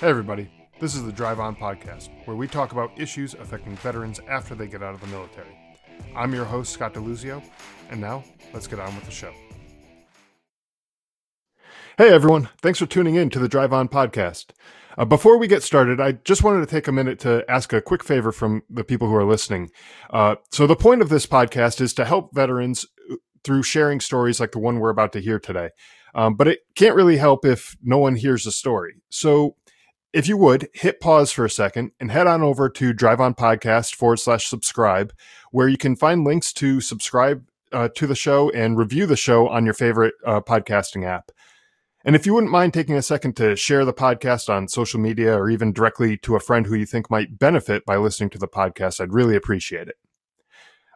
Hey, everybody. This is the Drive On Podcast, where we talk about issues affecting veterans after they get out of the military. I'm your host, Scott DeLuzio, and now let's get on with the show. Hey, everyone. Thanks for tuning in to the Drive On Podcast. Uh, before we get started, I just wanted to take a minute to ask a quick favor from the people who are listening. Uh, so, the point of this podcast is to help veterans through sharing stories like the one we're about to hear today. Um, but it can't really help if no one hears the story. So, if you would hit pause for a second and head on over to Drive On Podcast forward slash subscribe, where you can find links to subscribe uh, to the show and review the show on your favorite uh, podcasting app. And if you wouldn't mind taking a second to share the podcast on social media or even directly to a friend who you think might benefit by listening to the podcast, I'd really appreciate it.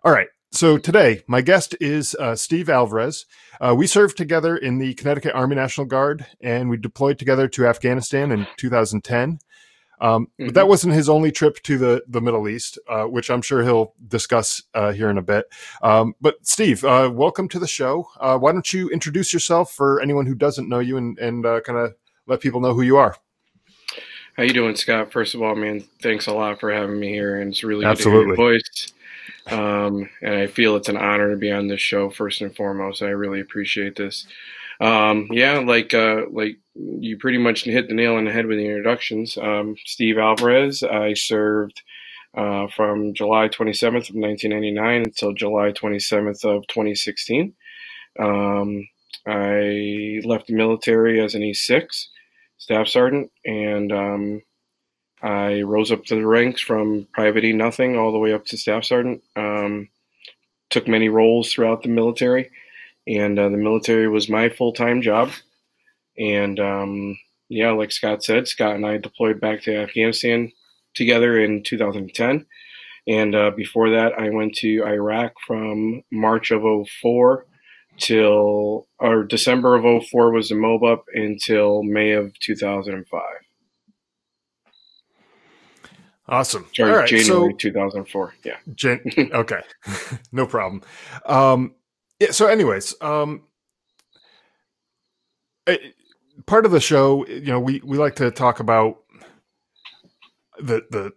All right. So today, my guest is uh, Steve Alvarez. Uh, we served together in the Connecticut Army National Guard and we deployed together to Afghanistan in 2010. Um, mm-hmm. But that wasn't his only trip to the, the Middle East, uh, which I'm sure he'll discuss uh, here in a bit. Um, but Steve, uh, welcome to the show. Uh, why don't you introduce yourself for anyone who doesn't know you and, and uh, kind of let people know who you are? How you doing, Scott? First of all, man, thanks a lot for having me here, and it's really Absolutely. good to hear your voice. Um, and I feel it's an honor to be on this show. First and foremost, I really appreciate this. Um, yeah, like uh, like you pretty much hit the nail on the head with the introductions. Um, Steve Alvarez, I served uh, from July 27th of 1999 until July 27th of 2016. Um, I left the military as an E6 staff sergeant, and um, I rose up to the ranks from private E nothing all the way up to staff sergeant. Um, took many roles throughout the military and uh, the military was my full time job. And um, yeah, like Scott said, Scott and I deployed back to Afghanistan together in 2010. And uh, before that, I went to Iraq from March of 04 till, or December of 04 was the MOBUP until May of 2005. Awesome. Sorry, January so, 2004. Yeah. Jan- okay. no problem. Um, yeah. So, anyways, um, it, eh, part of the show, you know, we we like to talk about the the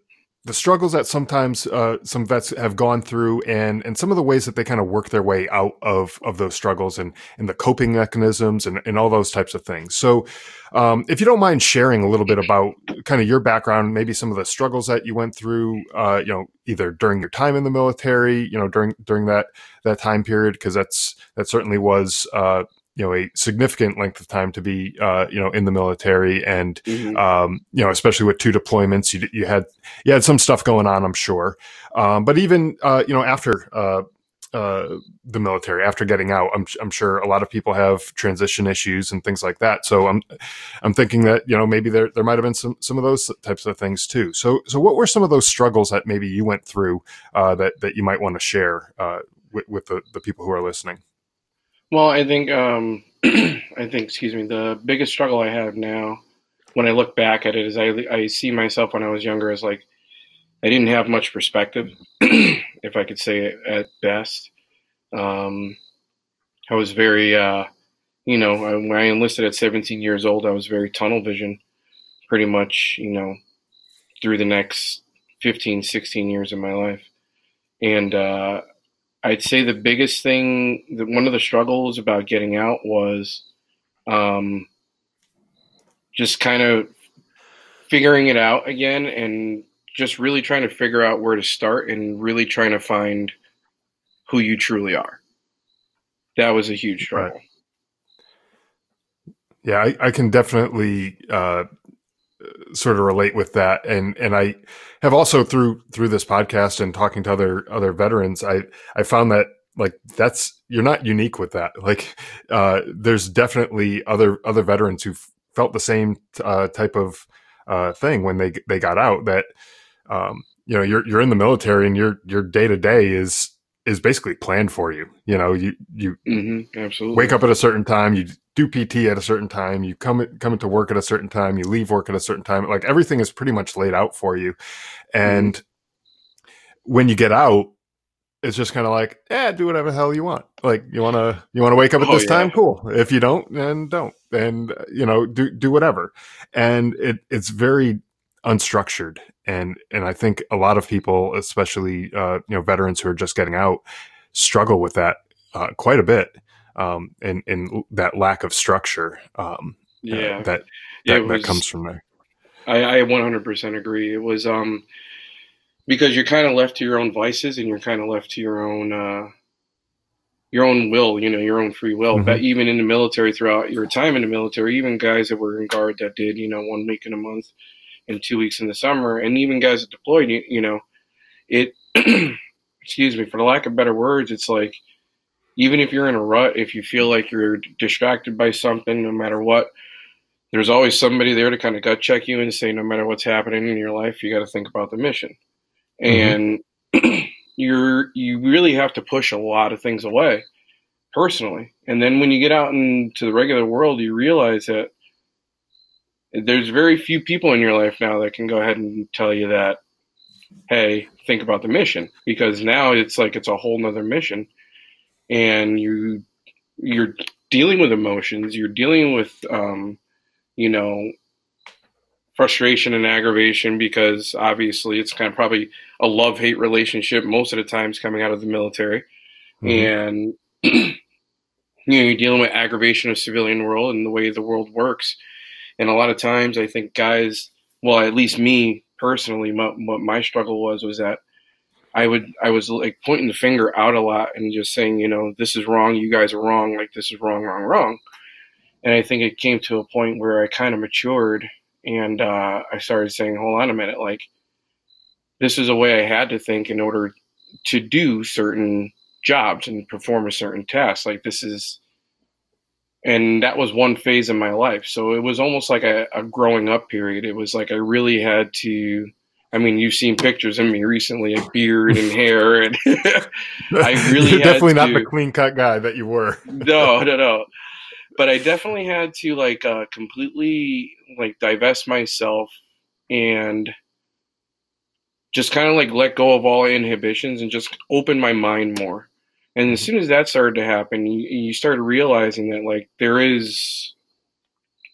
the struggles that sometimes uh, some vets have gone through and and some of the ways that they kind of work their way out of of those struggles and and the coping mechanisms and, and all those types of things. So um, if you don't mind sharing a little bit about kind of your background maybe some of the struggles that you went through uh, you know either during your time in the military you know during during that that time period because that's that certainly was uh, you know a significant length of time to be uh, you know in the military and mm-hmm. um, you know especially with two deployments you, you had you had some stuff going on I'm sure. Um, but even uh, you know after uh, uh the military after getting out I'm, I'm sure a lot of people have transition issues and things like that. So I'm I'm thinking that you know maybe there there might have been some some of those types of things too. So so what were some of those struggles that maybe you went through uh, that that you might want to share uh, with, with the, the people who are listening well, I think um, I think excuse me. The biggest struggle I have now, when I look back at it, is I I see myself when I was younger as like I didn't have much perspective, if I could say it at best. Um, I was very, uh, you know, when I enlisted at 17 years old, I was very tunnel vision, pretty much, you know, through the next 15, 16 years of my life. And uh, I'd say the biggest thing, that one of the struggles about getting out was um, just kind of figuring it out again and just really trying to figure out where to start and really trying to find who you truly are. That was a huge struggle. Right. Yeah, I, I, can definitely uh, sort of relate with that. And and I have also through through this podcast and talking to other other veterans I I found that like that's you're not unique with that. Like uh there's definitely other other veterans who felt the same uh, type of uh thing when they they got out that um you know you're you're in the military and your your day to day is is basically planned for you. You know, you you mm-hmm, absolutely. wake up at a certain time, you do PT at a certain time, you come come into work at a certain time, you leave work at a certain time. Like everything is pretty much laid out for you. And mm-hmm. when you get out, it's just kind of like, yeah, do whatever the hell you want. Like you want to, you want to wake up at oh, this yeah. time, cool. If you don't, then don't. And you know, do do whatever. And it it's very unstructured. And and I think a lot of people, especially uh, you know veterans who are just getting out, struggle with that uh, quite a bit. Um, and and that lack of structure. Um, uh, yeah, uh, that that, was, that comes from there. I, I 100% agree. It was um because you're kind of left to your own vices and you're kind of left to your own uh, your own will, you know, your own free will. Mm-hmm. But even in the military, throughout your time in the military, even guys that were in guard that did, you know, one week in a month and two weeks in the summer, and even guys that deployed, you, you know, it. excuse me, for the lack of better words, it's like even if you're in a rut, if you feel like you're distracted by something, no matter what, there's always somebody there to kind of gut check you and say, no matter what's happening in your life, you got to think about the mission. Mm-hmm. And you're you really have to push a lot of things away personally. And then when you get out into the regular world, you realize that there's very few people in your life now that can go ahead and tell you that, hey, think about the mission. Because now it's like it's a whole nother mission. And you you're dealing with emotions, you're dealing with um, you know, frustration and aggravation because obviously it's kind of probably a love hate relationship most of the times coming out of the military. Mm-hmm. And, you know, you're dealing with aggravation of civilian world and the way the world works. And a lot of times I think guys, well, at least me personally, my, what my struggle was, was that I would, I was like pointing the finger out a lot and just saying, you know, this is wrong. You guys are wrong. Like this is wrong, wrong, wrong. And I think it came to a point where I kind of matured and uh, I started saying, hold on a minute, like this is a way I had to think in order to do certain jobs and perform a certain task. Like this is, and that was one phase in my life. So it was almost like a, a growing up period. It was like I really had to. I mean, you've seen pictures of me recently, a beard and hair, and I really definitely to, not the clean cut guy that you were. no, no, no but I definitely had to like uh, completely like divest myself and just kind of like let go of all inhibitions and just open my mind more. And as soon as that started to happen, you, you started realizing that like there is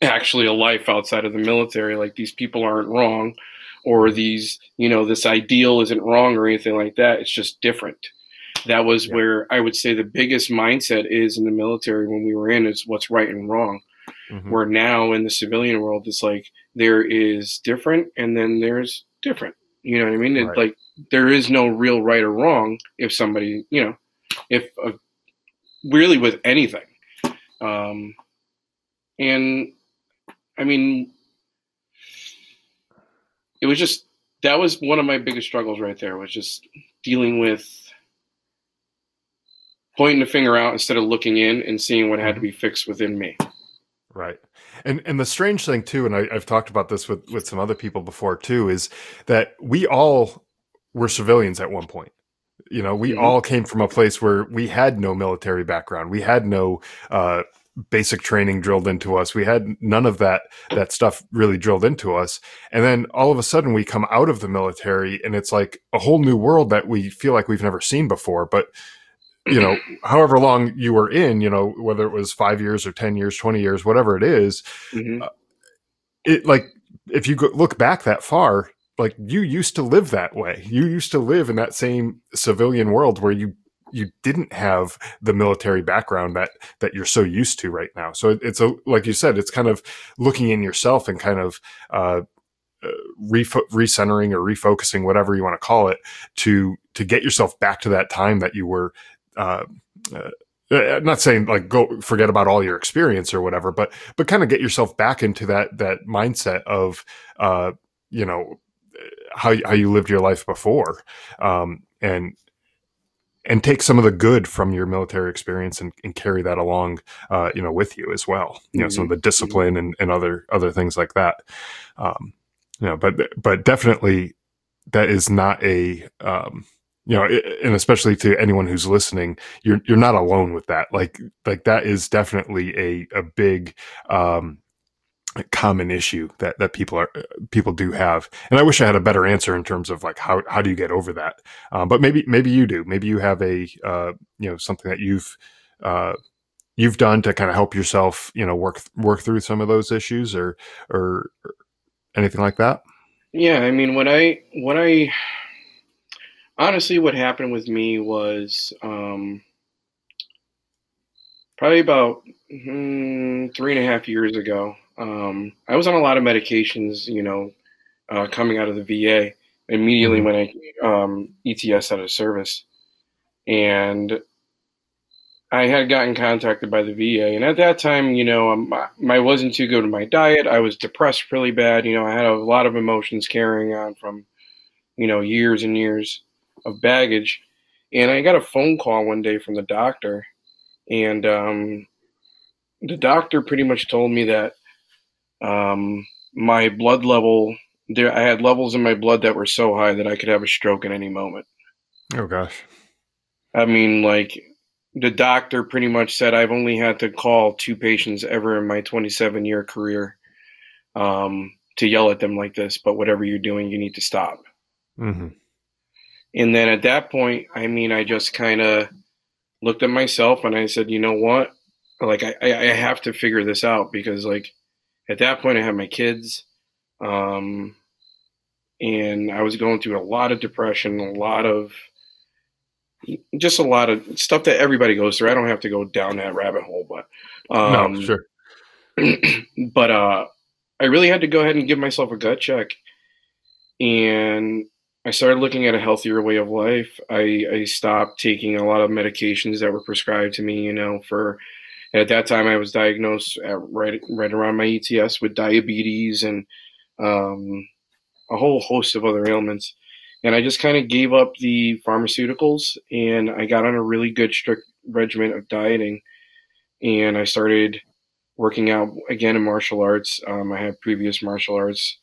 actually a life outside of the military. Like these people aren't wrong, or these you know this ideal isn't wrong or anything like that. It's just different that was yeah. where I would say the biggest mindset is in the military when we were in is what's right and wrong. Mm-hmm. Where now in the civilian world, it's like there is different and then there's different. You know what I mean? Right. like there is no real right or wrong if somebody, you know, if uh, really with anything. Um, and I mean, it was just that was one of my biggest struggles right there was just dealing with pointing the finger out instead of looking in and seeing what had to mm-hmm. be fixed within me. Right. And and the strange thing too, and I, have talked about this with with some other people before too, is that we all were civilians at one point. You know, we mm-hmm. all came from a place where we had no military background. We had no uh, basic training drilled into us. We had none of that that stuff really drilled into us. And then all of a sudden we come out of the military and it's like a whole new world that we feel like we've never seen before. But you know, however long you were in, you know, whether it was five years or 10 years, 20 years, whatever it is, mm-hmm. uh, it like, if you go, look back that far, like you used to live that way. You used to live in that same civilian world where you, you didn't have the military background that, that you're so used to right now. So it's a, like you said, it's kind of looking in yourself and kind of, uh, uh, refo- recentering or refocusing, whatever you want to call it, to to get yourself back to that time that you were uh, uh, uh, not saying like go forget about all your experience or whatever, but but kind of get yourself back into that that mindset of uh, you know how how you lived your life before, um, and and take some of the good from your military experience and, and carry that along, uh, you know, with you as well. You know, mm-hmm. some of the discipline and, and other other things like that. Um, you know, but but definitely that is not a um, you know and especially to anyone who's listening you're you're not alone with that like like that is definitely a a big um common issue that that people are people do have. And i wish i had a better answer in terms of like how how do you get over that? Um, but maybe maybe you do. Maybe you have a uh, you know something that you've uh, you've done to kind of help yourself you know work work through some of those issues or or, anything like that? Yeah i mean what i what i honestly what happened with me was um probably about mm, three and a half years ago um, I was on a lot of medications, you know, uh, coming out of the VA immediately mm-hmm. when I um, ETS out of service, and I had gotten contacted by the VA, and at that time, you know, um, I wasn't too good with my diet. I was depressed really bad. You know, I had a lot of emotions carrying on from, you know, years and years of baggage, and I got a phone call one day from the doctor, and um, the doctor pretty much told me that um, my blood level, there, I had levels in my blood that were so high that I could have a stroke at any moment. Oh gosh. I mean, like the doctor pretty much said I've only had to call two patients ever in my 27 year career um, to yell at them like this. But whatever you're doing, you need to stop. Mm-hmm. And then at that point, I mean, I just kind of looked at myself and I said, you know what? Like, I, I have to figure this out because, like, at that point, I had my kids, um, and I was going through a lot of depression, a lot of just a lot of stuff that everybody goes through. I don't have to go down that rabbit hole, but um, no, sure. but uh, I really had to go ahead and give myself a gut check, and I started looking at a healthier way of life. I, I stopped taking a lot of medications that were prescribed to me, you know, for at that time, I was diagnosed right right around my ETS with diabetes and um, a whole host of other ailments. And I just kind of gave up the pharmaceuticals and I got on a really good strict regimen of dieting. And I started working out again in martial arts. Um, I had previous martial arts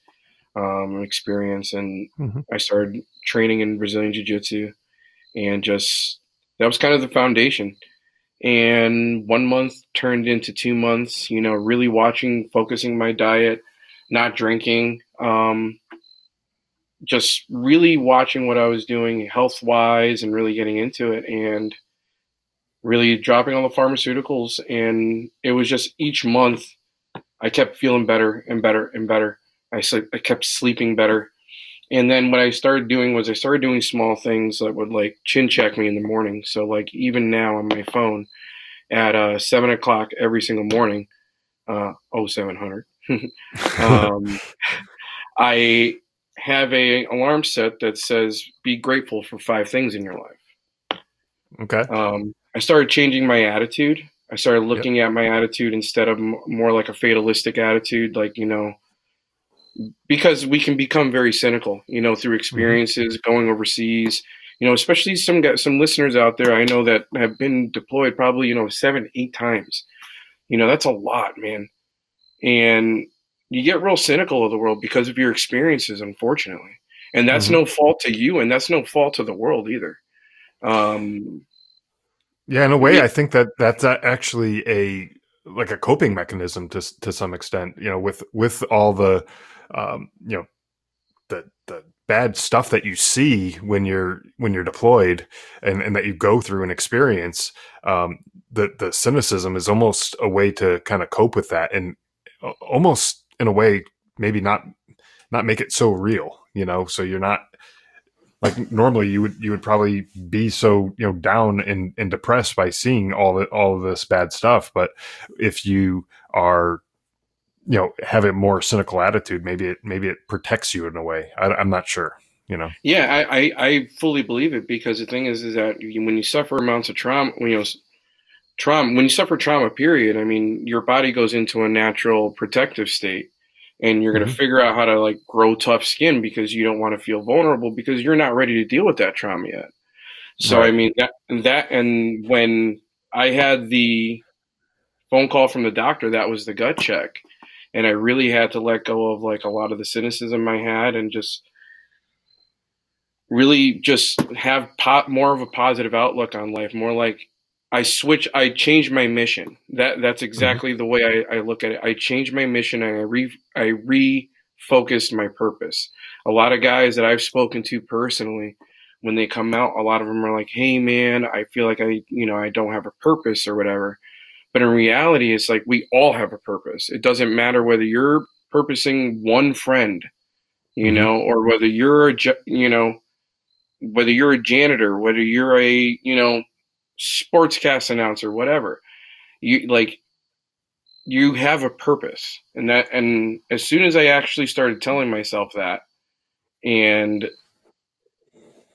um, experience and mm-hmm. I started training in Brazilian Jiu Jitsu. And just that was kind of the foundation and one month turned into two months you know really watching focusing my diet not drinking um, just really watching what i was doing health wise and really getting into it and really dropping all the pharmaceuticals. And it was just each month i kept feeling better and better and better. I, sleep, I kept sleeping better and then what I started doing was I started doing small things that would like chin check me in the morning. So like even now on my phone at uh, seven o'clock every single morning, uh, oh seven hundred. um, I have a alarm set that says "Be grateful for five things in your life." Okay. Um, I started changing my attitude. I started looking yep. at my attitude instead of m- more like a fatalistic attitude, like you know because we can become very cynical, you know, through mm-hmm. experiences mm-hmm. going overseas. You know, especially some some listeners out there I know that have been deployed probably you know seven, eight times. You know, that's a lot, man. And you get real cynical of the world because of your experiences, unfortunately. And that's mm-hmm. no fault to you, and that's no fault to the world either. Um, yeah, in a way, I think that that's actually a like a coping mechanism to to some extent. You know, with with all the um, you know the the bad stuff that you see when you're when you're deployed and, and that you go through and experience um, the the cynicism is almost a way to kind of cope with that and almost in a way maybe not not make it so real you know? So you're not like normally you would you would probably be so you know down and, and depressed by seeing all the all of this bad stuff but if you are you know have a more cynical attitude maybe it maybe it protects you in a way I, am not sure you know yeah I, I, I fully believe it because the thing is is that when you suffer amounts of trauma when you know trauma when you suffer trauma period i mean your body goes into a natural protective state and you're going to mm-hmm. figure out how to like grow tough skin because you don't want to feel vulnerable because you're not ready to deal with that trauma yet so right. i mean that that and when i had the phone call from the doctor that was the gut check and I really had to let go of like a lot of the cynicism I had and just really just have po- more of a positive outlook on life, more like I switch. I change my mission. That that's mm-hmm. exactly the way I, I, look at it. I change my mission and I re I refocused my purpose. A lot of guys that I've spoken to personally, when they come out, a lot of them are like, "Hey, man, I feel like I you know I don't have a purpose or whatever." But in reality, it's like we all have a purpose. It doesn't matter whether you're purposing one friend, you mm-hmm. know, or whether you're a you know whether you're a janitor, whether you're a you know sportscast announcer, whatever. You like you have a purpose, and that and as soon as I actually started telling myself that, and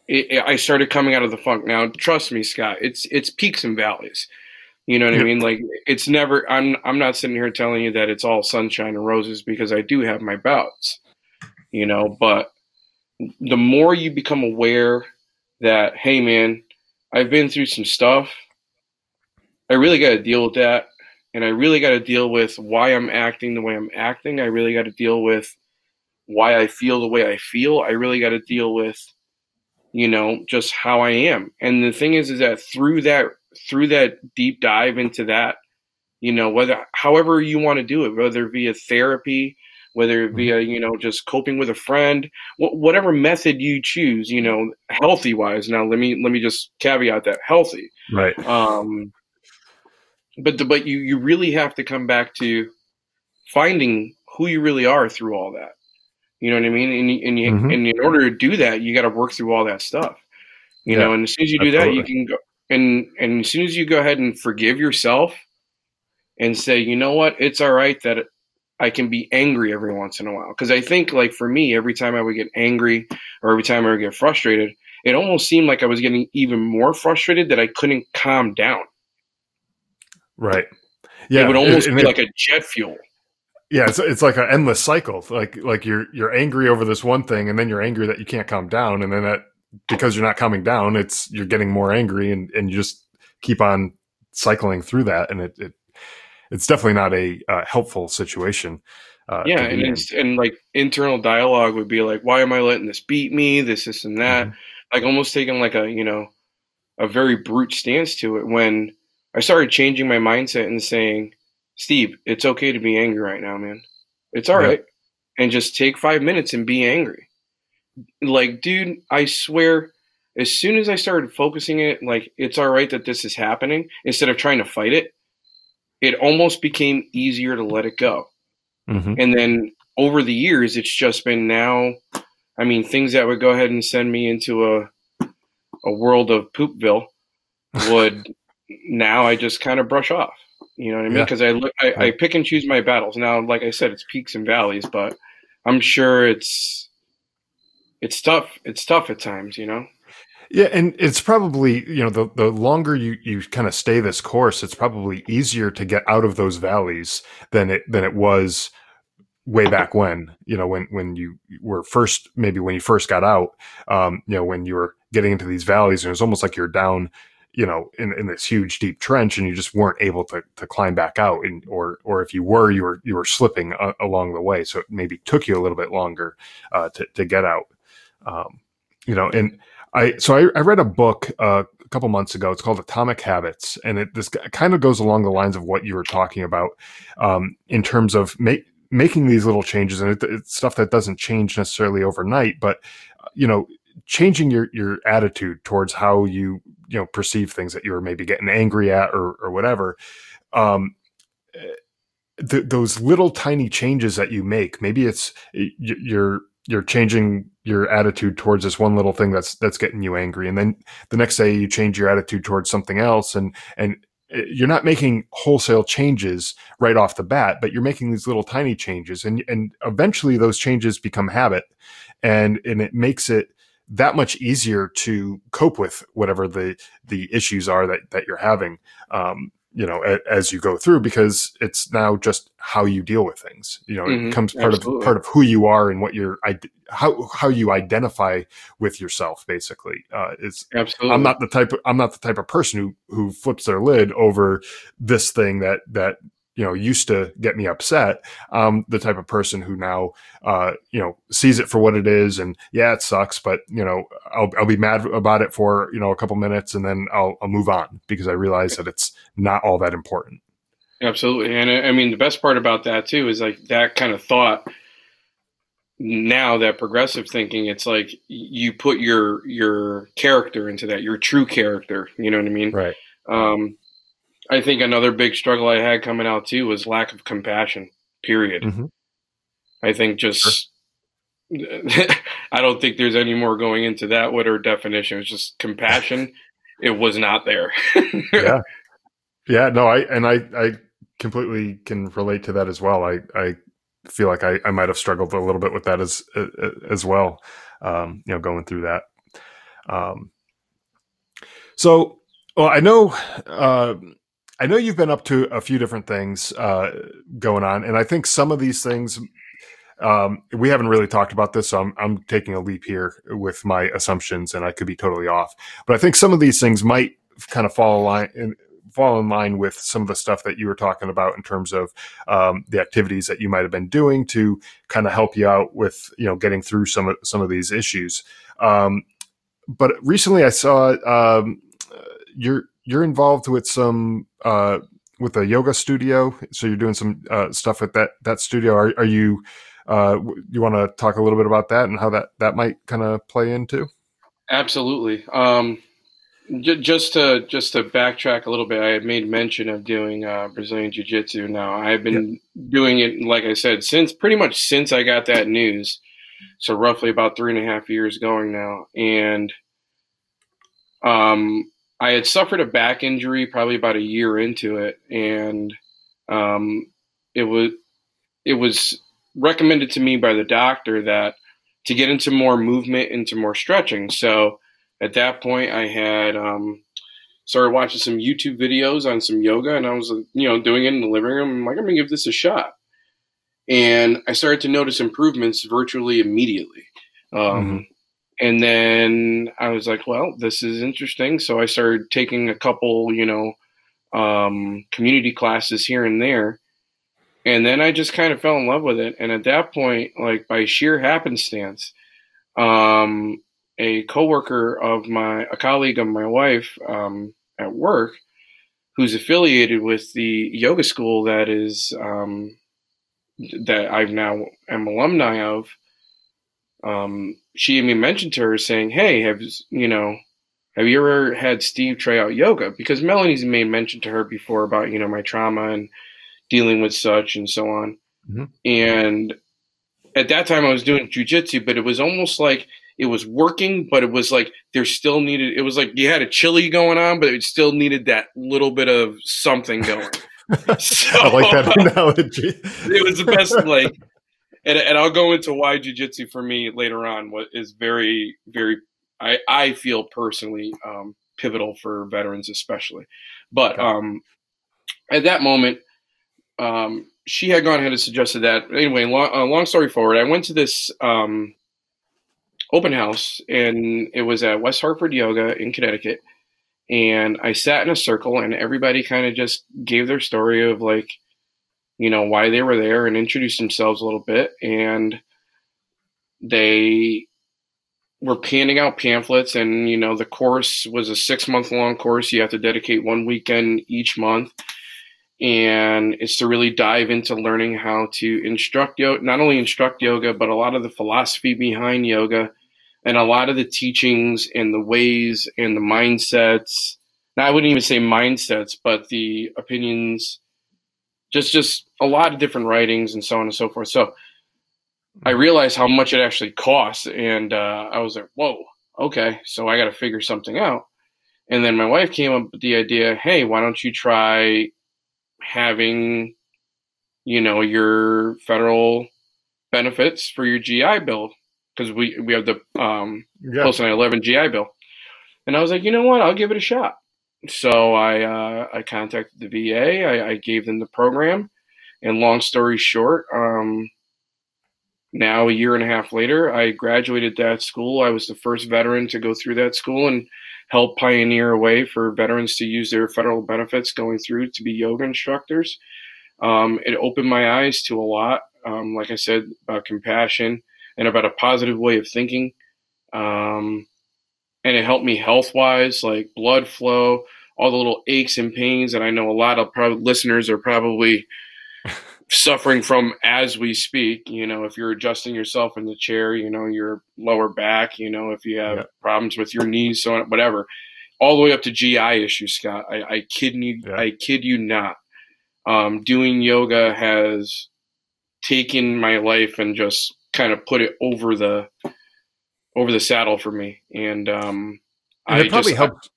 it, it, I started coming out of the funk. Now, trust me, Scott, it's it's peaks and valleys. You know what yep. I mean? Like it's never. I'm I'm not sitting here telling you that it's all sunshine and roses because I do have my bouts. You know, but the more you become aware that, hey, man, I've been through some stuff. I really got to deal with that. And I really got to deal with why I'm acting the way I'm acting. I really got to deal with why I feel the way I feel. I really got to deal with, you know, just how I am. And the thing is, is that through that, through that deep dive into that, you know, whether, however you want to do it, whether via therapy, whether it be a, you know just coping with a friend wh- whatever method you choose you know healthy wise now let me let me just caveat that healthy. Right. Um but the, but you you really have to come back to finding who you really are through all that. You know what i mean? And, and, you, mm-hmm. and in order to do that you got to work through all that stuff. You yeah, know and as soon as you do absolutely. that you can go and and as soon as you go ahead and forgive yourself and say you know what it's all right that I can be angry every once in a while. Because I think, like, for me, every time I would get angry or every time I would get frustrated, it almost seemed like I was getting even more frustrated that I couldn't calm down. Right. Yeah. It would almost be it, like a jet fuel. Yeah, it's, it's like an endless cycle. Like like you're you're angry over this one thing, and then you're angry that you can't calm down, and then that because you're not coming down, it's you're getting more angry, and and you just keep on cycling through that, and it, it it's definitely not a uh, helpful situation. Uh, yeah, and it's, and like internal dialogue would be like, why am I letting this beat me? This, this, and that. Mm-hmm. Like almost taking like a you know a very brute stance to it. When I started changing my mindset and saying, Steve, it's okay to be angry right now, man. It's all yeah. right, and just take five minutes and be angry. Like, dude, I swear, as soon as I started focusing it, like it's all right that this is happening, instead of trying to fight it, it almost became easier to let it go. Mm-hmm. And then over the years, it's just been now. I mean, things that would go ahead and send me into a a world of poopville would now I just kind of brush off. You know what I mean? Because yeah. I look, I, I pick and choose my battles. Now, like I said, it's peaks and valleys, but I'm sure it's it's tough. It's tough at times. You know. Yeah, and it's probably you know the the longer you you kind of stay this course, it's probably easier to get out of those valleys than it than it was way back when you know when when you were first maybe when you first got out um you know when you were getting into these valleys and it was almost like you're down you know in, in this huge deep trench and you just weren't able to, to climb back out and or or if you were you were you were slipping uh, along the way so it maybe took you a little bit longer uh, to, to get out um, you know and I so I, I read a book uh, a couple months ago. It's called Atomic Habits, and it this kind of goes along the lines of what you were talking about um, in terms of make, making these little changes, and it, it's stuff that doesn't change necessarily overnight, but uh, you know, changing your your attitude towards how you you know perceive things that you're maybe getting angry at or or whatever. Um, th- those little tiny changes that you make, maybe it's you're you're changing your attitude towards this one little thing that's that's getting you angry. And then the next day you change your attitude towards something else and and you're not making wholesale changes right off the bat but you're making these little tiny changes and and eventually those changes become habit and and it makes it that much easier to cope with whatever the the issues are that that you're having. Um, you know a, as you go through because it's now just how you deal with things you know mm-hmm. it becomes part Absolutely. of part of who you are and what you're how how you identify with yourself basically uh it's Absolutely. i'm not the type of, i'm not the type of person who who flips their lid over this thing that that you know used to get me upset um the type of person who now uh you know sees it for what it is and yeah it sucks but you know i'll, I'll be mad about it for you know a couple minutes and then i'll, I'll move on because i realize that it's not all that important. Absolutely and i mean the best part about that too is like that kind of thought now that progressive thinking it's like you put your your character into that your true character you know what i mean? Right. Um I think another big struggle I had coming out too was lack of compassion. Period. Mm-hmm. I think just sure. I don't think there's any more going into that. What her definition was just compassion. it was not there. yeah, yeah. No, I and I I completely can relate to that as well. I I feel like I I might have struggled a little bit with that as as well. Um, you know, going through that. Um, so, well, I know. Uh, I know you've been up to a few different things uh, going on, and I think some of these things um, we haven't really talked about this, so I'm, I'm taking a leap here with my assumptions, and I could be totally off. But I think some of these things might kind of fall line in, fall in line with some of the stuff that you were talking about in terms of um, the activities that you might have been doing to kind of help you out with you know getting through some of some of these issues. Um, but recently, I saw um, you're you're involved with some uh, with a yoga studio, so you're doing some uh, stuff at that that studio. Are, are you uh, you want to talk a little bit about that and how that that might kind of play into? Absolutely. Um, j- just to just to backtrack a little bit, I had made mention of doing uh, Brazilian Jiu Jitsu. Now I've been yeah. doing it, like I said, since pretty much since I got that news. So roughly about three and a half years going now, and um, I had suffered a back injury probably about a year into it, and um, it was it was recommended to me by the doctor that to get into more movement, into more stretching. So at that point, I had um, started watching some YouTube videos on some yoga, and I was you know doing it in the living room. I'm like, I'm gonna give this a shot, and I started to notice improvements virtually immediately. Um, mm-hmm. And then I was like, well, this is interesting. So I started taking a couple, you know, um, community classes here and there. And then I just kind of fell in love with it. And at that point, like by sheer happenstance, um, a coworker of my, a colleague of my wife um, at work, who's affiliated with the yoga school that is um, that I've now am alumni of, um, she even mentioned to her saying, "Hey, have you know, have you ever had Steve try out yoga?" Because Melanie's made mention to her before about you know my trauma and dealing with such and so on. Mm-hmm. And at that time, I was doing jujitsu, but it was almost like it was working, but it was like there still needed. It was like you had a chili going on, but it still needed that little bit of something going. so, I like that analogy. it was the best. Like and, and I'll go into why jujitsu for me later on. What is very, very, I, I feel personally um, pivotal for veterans, especially. But um, at that moment, um, she had gone ahead and suggested that. Anyway, long, uh, long story forward, I went to this um, open house, and it was at West Hartford Yoga in Connecticut. And I sat in a circle, and everybody kind of just gave their story of like you know, why they were there and introduced themselves a little bit. And they were handing out pamphlets, and, you know, the course was a six month long course. You have to dedicate one weekend each month. And it's to really dive into learning how to instruct yoga, not only instruct yoga, but a lot of the philosophy behind yoga and a lot of the teachings and the ways and the mindsets. Now, I wouldn't even say mindsets, but the opinions just just a lot of different writings and so on and so forth. So I realized how much it actually costs, and uh, I was like, "Whoa, okay." So I got to figure something out. And then my wife came up with the idea, "Hey, why don't you try having, you know, your federal benefits for your GI Bill because we we have the um, yeah. Post 9/11 GI Bill." And I was like, "You know what? I'll give it a shot." So I uh, I contacted the VA. I, I, gave them the program, and long story short, um, now a year and a half later, I graduated that school. I was the first veteran to go through that school and help pioneer a way for veterans to use their federal benefits going through to be yoga instructors. Um, it opened my eyes to a lot. Um, like I said, about compassion and about a positive way of thinking. Um, and it helped me health wise, like blood flow, all the little aches and pains that I know a lot of probably listeners are probably suffering from as we speak. You know, if you're adjusting yourself in the chair, you know, your lower back, you know, if you have yeah. problems with your knees, so on, whatever, all the way up to GI issues, Scott. I, I kid you, yeah. I kid you not. Um, doing yoga has taken my life and just kind of put it over the over the saddle for me, and um, and it probably just, helps.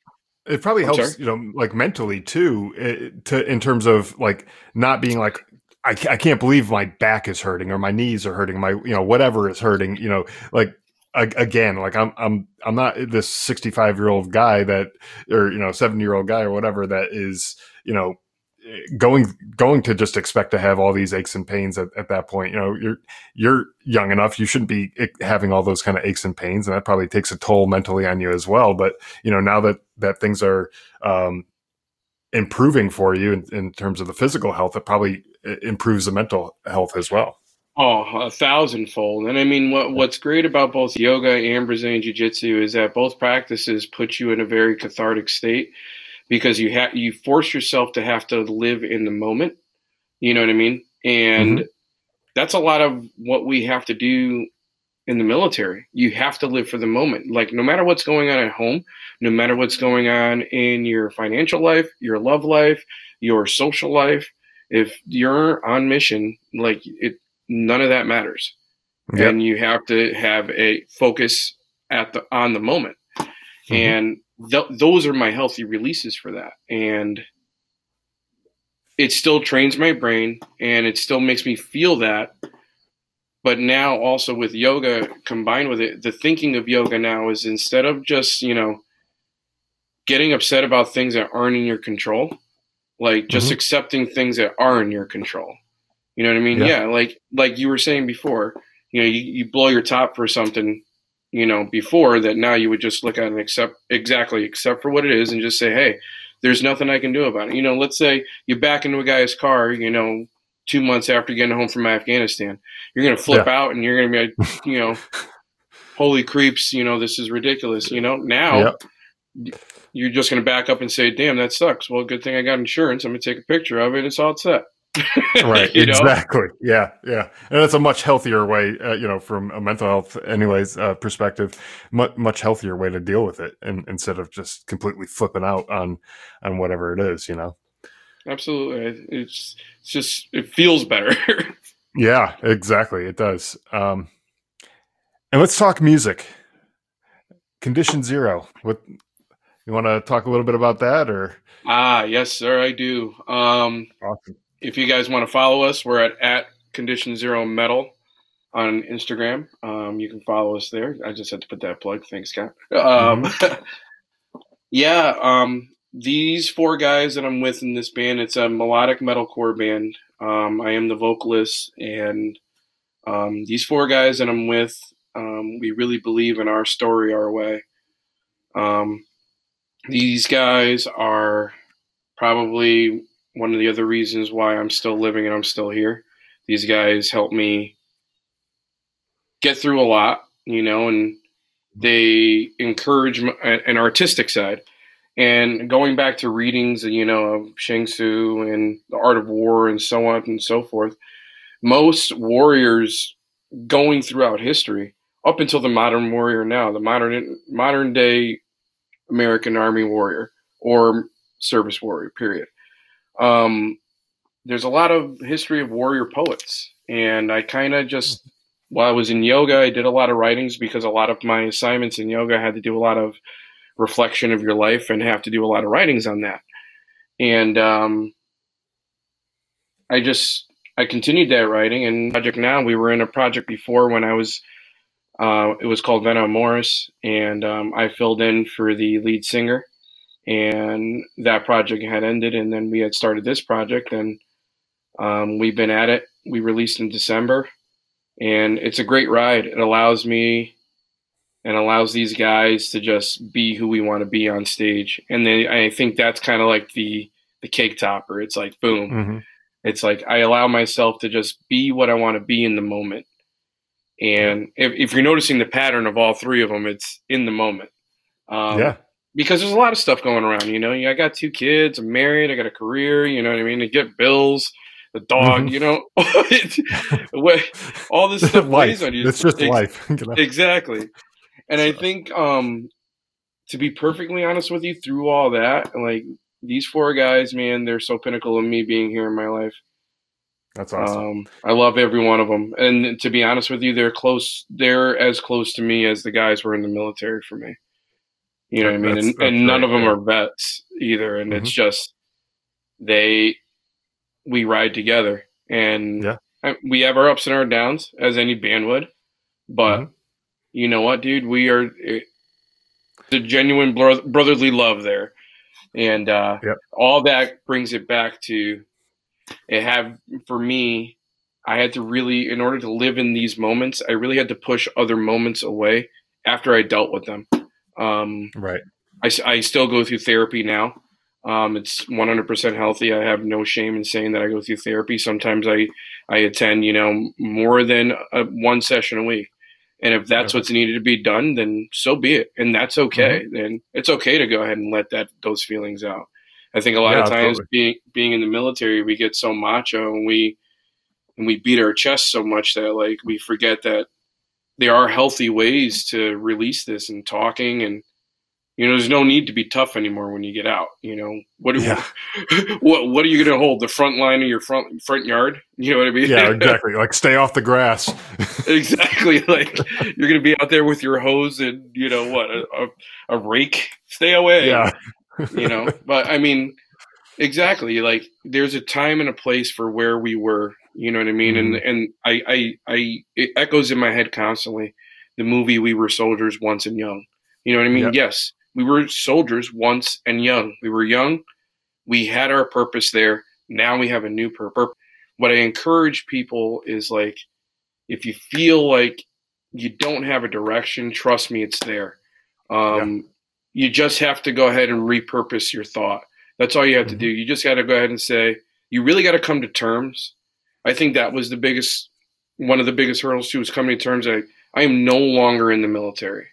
It probably I'm helps, sorry? you know, like mentally too, eh, to in terms of like not being like I, I can't believe my back is hurting or my knees are hurting, my you know whatever is hurting, you know, like again like i'm i'm i'm not this 65 year old guy that or you know 70 year old guy or whatever that is you know going going to just expect to have all these aches and pains at, at that point. You know you're you're young enough you shouldn't be having all those kind of aches and pains and that probably takes a toll mentally on you as well. But you know now that that things are um, improving for you in, in terms of the physical health it probably improves the mental health as well. Oh, a thousandfold. And I mean, what what's great about both yoga and Brazilian Jiu Jitsu is that both practices put you in a very cathartic state because you have you force yourself to have to live in the moment. You know what I mean? And mm-hmm. that's a lot of what we have to do in the military. You have to live for the moment. Like no matter what's going on at home, no matter what's going on in your financial life, your love life, your social life, if you're on mission, like it none of that matters. Yep. And you have to have a focus at the on the moment. Mm-hmm. And th- those are my healthy releases for that. And it still trains my brain and it still makes me feel that. But now, also with yoga combined with it, the thinking of yoga now is instead of just, you know, getting upset about things that aren't in your control, like just mm-hmm. accepting things that are in your control. You know what I mean? Yeah. yeah, like like you were saying before, you know, you, you blow your top for something you know, before that now you would just look at it and accept exactly accept for what it is and just say, hey, there's nothing I can do about it. You know, let's say you back into a guy's car, you know, two months after getting home from Afghanistan, you're going to flip yeah. out and you're going to be like, you know, holy creeps, you know, this is ridiculous. You know, now yep. you're just going to back up and say, damn, that sucks. Well, good thing I got insurance. I'm going to take a picture of it. It's all set. right exactly know? yeah yeah. And it's a much healthier way uh, you know from a mental health anyways uh, perspective much much healthier way to deal with it and instead of just completely flipping out on on whatever it is you know? Absolutely. It's, it's just it feels better. Yeah exactly. It does. Um and let's talk music. Condition zero. What you want to talk a little bit about that or? Ah yes sir i do. Um awesome if you guys want to follow us, we're at, at Condition Zero Metal on Instagram. Um, you can follow us there. I just had to put that plug. Thanks, Scott. Um, mm-hmm. yeah, um, these four guys that I'm with in this band, it's a melodic metalcore band. Um, I am the vocalist, and um, these four guys that I'm with, um, we really believe in our story, our way. these guys are probably one of the other reasons why I'm still living and I'm still here. These guys helped me get through a lot, you know, and they encourage an artistic side. And going back to readings, you know, of Sun Tzu and the Art of War and so on and so forth, most warriors going throughout history, up until the modern warrior now, the modern modern day American Army warrior or service warrior, period um, there's a lot of history of warrior poets, and I kind of just while I was in yoga, I did a lot of writings because a lot of my assignments in yoga had to do a lot of reflection of your life and have to do a lot of writings on that. And um, I just I continued that writing and project now. We were in a project before when I was. Uh, it was called Venom Morris, and um, I filled in for the lead singer and that project had ended and then we had started this project and um, we've been at it we released in december and it's a great ride it allows me and allows these guys to just be who we want to be on stage and then i think that's kind of like the the cake topper it's like boom mm-hmm. It's like I allow myself to just be what I want to be in the moment. And if, if you're noticing the pattern of all three of them, it's in the moment. Um, yeah. Because there's a lot of stuff going around, you know. I got two kids, I'm married, I got a career, you know what I mean? I get bills, the dog, mm-hmm. you know, all this stuff life. on you. It's just Ex- life. exactly. And I think, um, to be perfectly honest with you, through all that, like these four guys, man, they're so pinnacle of me being here in my life. That's awesome. Um, I love every one of them, and to be honest with you, they're close. They're as close to me as the guys were in the military for me. You know what I mean? That's, and, that's and none of them yeah. are vets either, and mm-hmm. it's just they we ride together, and yeah. we have our ups and our downs as any band would, but mm-hmm. you know what, dude? We are the genuine brotherly love there and uh, yep. all that brings it back to it have for me i had to really in order to live in these moments i really had to push other moments away after i dealt with them um, right. I, I still go through therapy now. Um, it's 100% healthy. I have no shame in saying that i go through therapy. Sometimes i i attend you know more than a, one session a week. And if that's what's needed to be done, then so be it. And that's okay. mm hmm it's okay to go ahead and let that those feelings out. I think a lot yeah, of times being being in the military, we get so macho and we and we beat our chest so much that like we forget that there are healthy ways to release this and talking and you know, there's no need to be tough anymore when you get out. You know, what yeah. what what are you going to hold the front line of your front front yard? You know what I mean? Yeah, exactly. like stay off the grass. exactly. Like you're going to be out there with your hose and you know what a, a, a rake. Stay away. Yeah. you know, but I mean, exactly. Like there's a time and a place for where we were. You know what I mean? Mm-hmm. And and I I I it echoes in my head constantly. The movie We Were Soldiers Once and Young. You know what I mean? Yep. Yes we were soldiers once and young. We were young. We had our purpose there. Now we have a new purpose. What I encourage people is like, if you feel like you don't have a direction, trust me, it's there. Um. You just have to go ahead and repurpose your thought. That's all you have mm-hmm. to do. You just got to go ahead and say, you really got to come to terms. I think that was the biggest, one of the biggest hurdles too, was coming to terms that I am no longer in the military.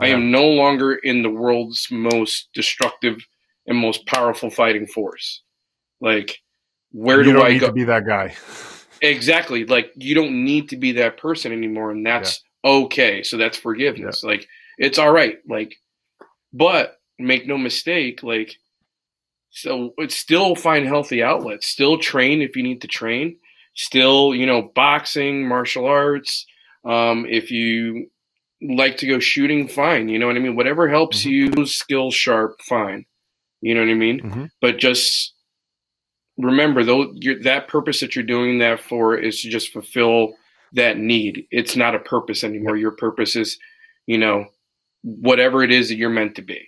I am no longer in the world's most destructive and most powerful fighting force. Like, where you do I go? To be that guy. exactly. Like, you don't need to be that person anymore, and that's yeah. okay. So that's forgiveness. Yeah. Like, it's all right. Like, but make no mistake. Like, so it's still find healthy outlets. Still train if you need to train. Still, you know, boxing, martial arts. Um, if you like to go shooting, fine. You know what I mean? Whatever helps mm-hmm. you skill sharp, fine. You know what I mean? Mm-hmm. But just remember though that purpose that you're doing that for is to just fulfill that need. It's not a purpose anymore. Your purpose is, you know, whatever it is that you're meant to be.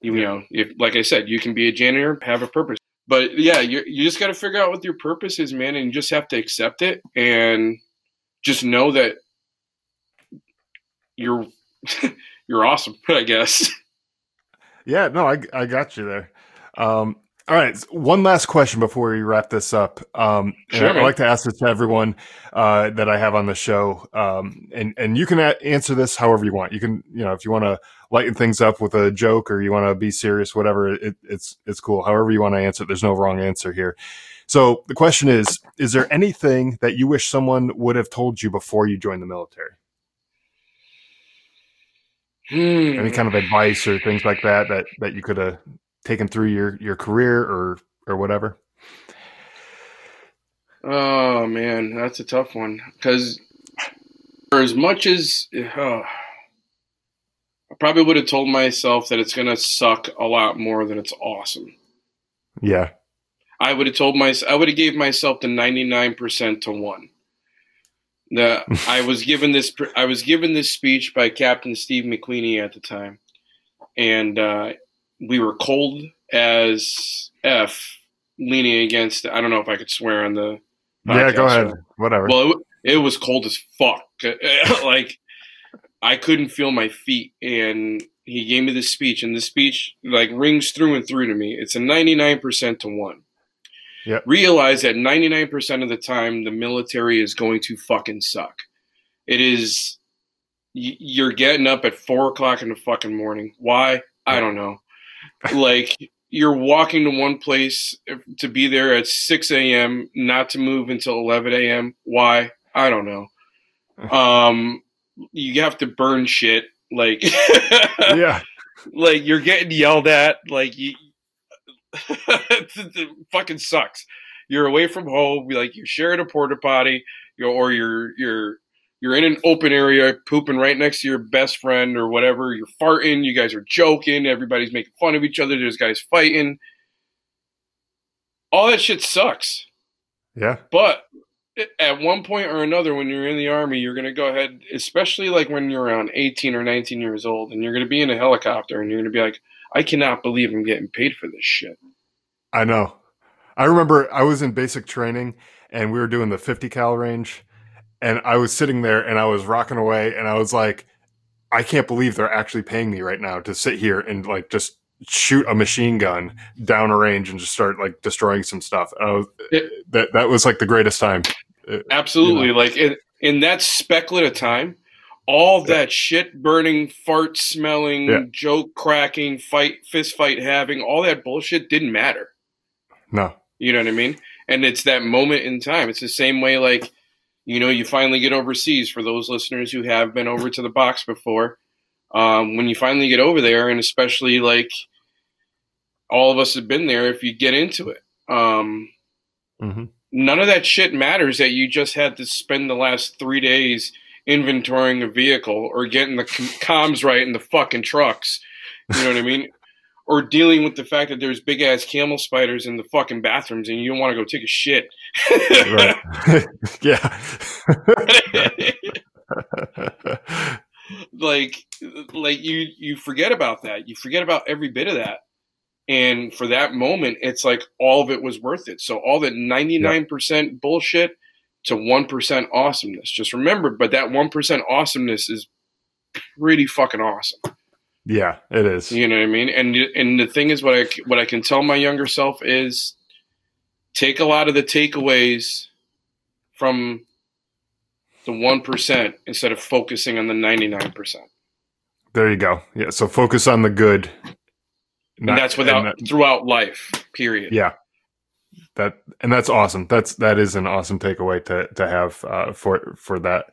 You, you know, if like I said, you can be a janitor, have a purpose. But yeah, you you just got to figure out what your purpose is, man, and you just have to accept it and just know that you're you're awesome, I guess. Yeah, no, I I got you there. Um, all right, one last question before we wrap this up. Um, sure, I, I like to ask this to everyone uh, that I have on the show, um, and and you can a- answer this however you want. You can, you know, if you want to lighten things up with a joke or you want to be serious, whatever, it, it's it's cool. However you want to answer, there's no wrong answer here. So the question is: Is there anything that you wish someone would have told you before you joined the military? Hmm. Any kind of advice or things like that that that you could have taken through your your career or or whatever? Oh man, that's a tough one because for as much as oh, I probably would have told myself that it's gonna suck a lot more than it's awesome. Yeah, I would have told myself I would have gave myself the ninety nine percent to one. The, I was given this I was given this speech by Captain Steve McQueenie at the time, and uh, we were cold as f, leaning against. I don't know if I could swear on the. yeah, go ahead. Whatever. Well, it, it was cold as fuck. like I couldn't feel my feet, and he gave me this speech, and the speech like rings through and through to me. It's a ninety nine percent to one. Yep. Realize that 99% of the time, the military is going to fucking suck. It is, you're getting up at four o'clock in the fucking morning. Why? I don't know. like, you're walking to one place to be there at 6 a.m., not to move until 11 a.m. Why? I don't know. Um, you have to burn shit. Like, yeah. Like, you're getting yelled at. Like, you, it fucking sucks. You're away from home, like you're sharing a porta potty, you're, or you're you're you're in an open area pooping right next to your best friend or whatever. You're farting. You guys are joking. Everybody's making fun of each other. There's guys fighting. All that shit sucks. Yeah. But at one point or another, when you're in the army, you're going to go ahead, especially like when you're around 18 or 19 years old, and you're going to be in a helicopter and you're going to be like, I cannot believe I'm getting paid for this shit. I know. I remember I was in basic training and we were doing the 50 cal range and I was sitting there and I was rocking away and I was like, I can't believe they're actually paying me right now to sit here and like just shoot a machine gun down a range and just start like destroying some stuff. Was, it, that that was like the greatest time. Uh, Absolutely, you know? like in, in that specklet of time, all yeah. that shit burning, fart smelling, yeah. joke cracking, fight, fist fight having, all that bullshit didn't matter. No. You know what I mean? And it's that moment in time. It's the same way, like, you know, you finally get overseas for those listeners who have been over to the box before. Um, when you finally get over there, and especially like all of us have been there, if you get into it, um, mm-hmm. none of that shit matters that you just had to spend the last three days inventorying a vehicle or getting the comms right in the fucking trucks. You know what I mean? Or dealing with the fact that there's big ass camel spiders in the fucking bathrooms and you don't want to go take a shit. yeah. like like you you forget about that. You forget about every bit of that. And for that moment, it's like all of it was worth it. So all that 99% yep. bullshit to 1% awesomeness. Just remember, but that 1% awesomeness is pretty fucking awesome. Yeah, it is. You know what I mean? And and the thing is what I what I can tell my younger self is take a lot of the takeaways from the 1% instead of focusing on the 99%. There you go. Yeah, so focus on the good. Not, that's without that, throughout life, period. Yeah that and that's awesome. That's that is an awesome takeaway to to have uh, for for that.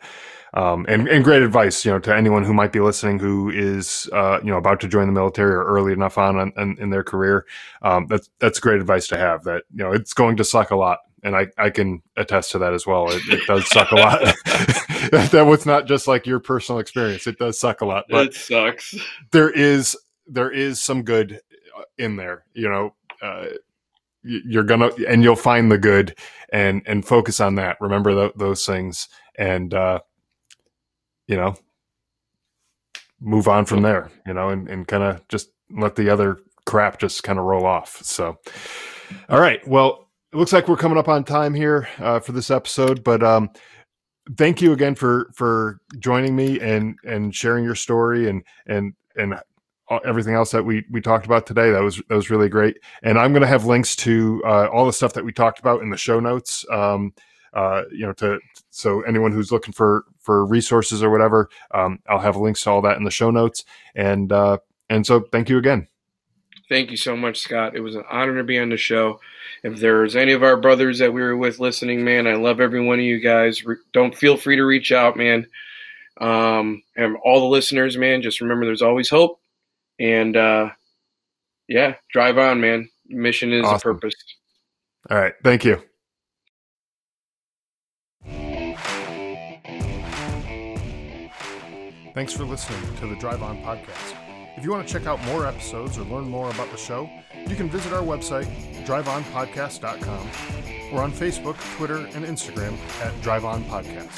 Um, and, and great advice, you know, to anyone who might be listening who is, uh, you know, about to join the military or early enough on in, in their career. Um, that's that's great advice to have. That you know, it's going to suck a lot, and I I can attest to that as well. It, it does suck a lot. that was not just like your personal experience. It does suck a lot. But it sucks. There is there is some good in there. You know. Uh, you're gonna and you'll find the good and and focus on that remember th- those things and uh you know move on from there you know and, and kind of just let the other crap just kind of roll off so all right well it looks like we're coming up on time here uh, for this episode but um thank you again for for joining me and and sharing your story and and and everything else that we we talked about today. That was that was really great. And I'm going to have links to uh, all the stuff that we talked about in the show notes. Um, uh, you know, to so anyone who's looking for for resources or whatever, um, I'll have links to all that in the show notes. And uh, and so thank you again. Thank you so much, Scott. It was an honor to be on the show. If there's any of our brothers that we were with listening, man, I love every one of you guys. Re- don't feel free to reach out, man. Um, and all the listeners, man, just remember there's always hope and uh, yeah, drive on, man. Mission is awesome. a purpose. All right, thank you. Thanks for listening to the Drive On podcast. If you want to check out more episodes or learn more about the show, you can visit our website, driveonpodcast.com, or on Facebook, Twitter, and Instagram at Drive On Podcast.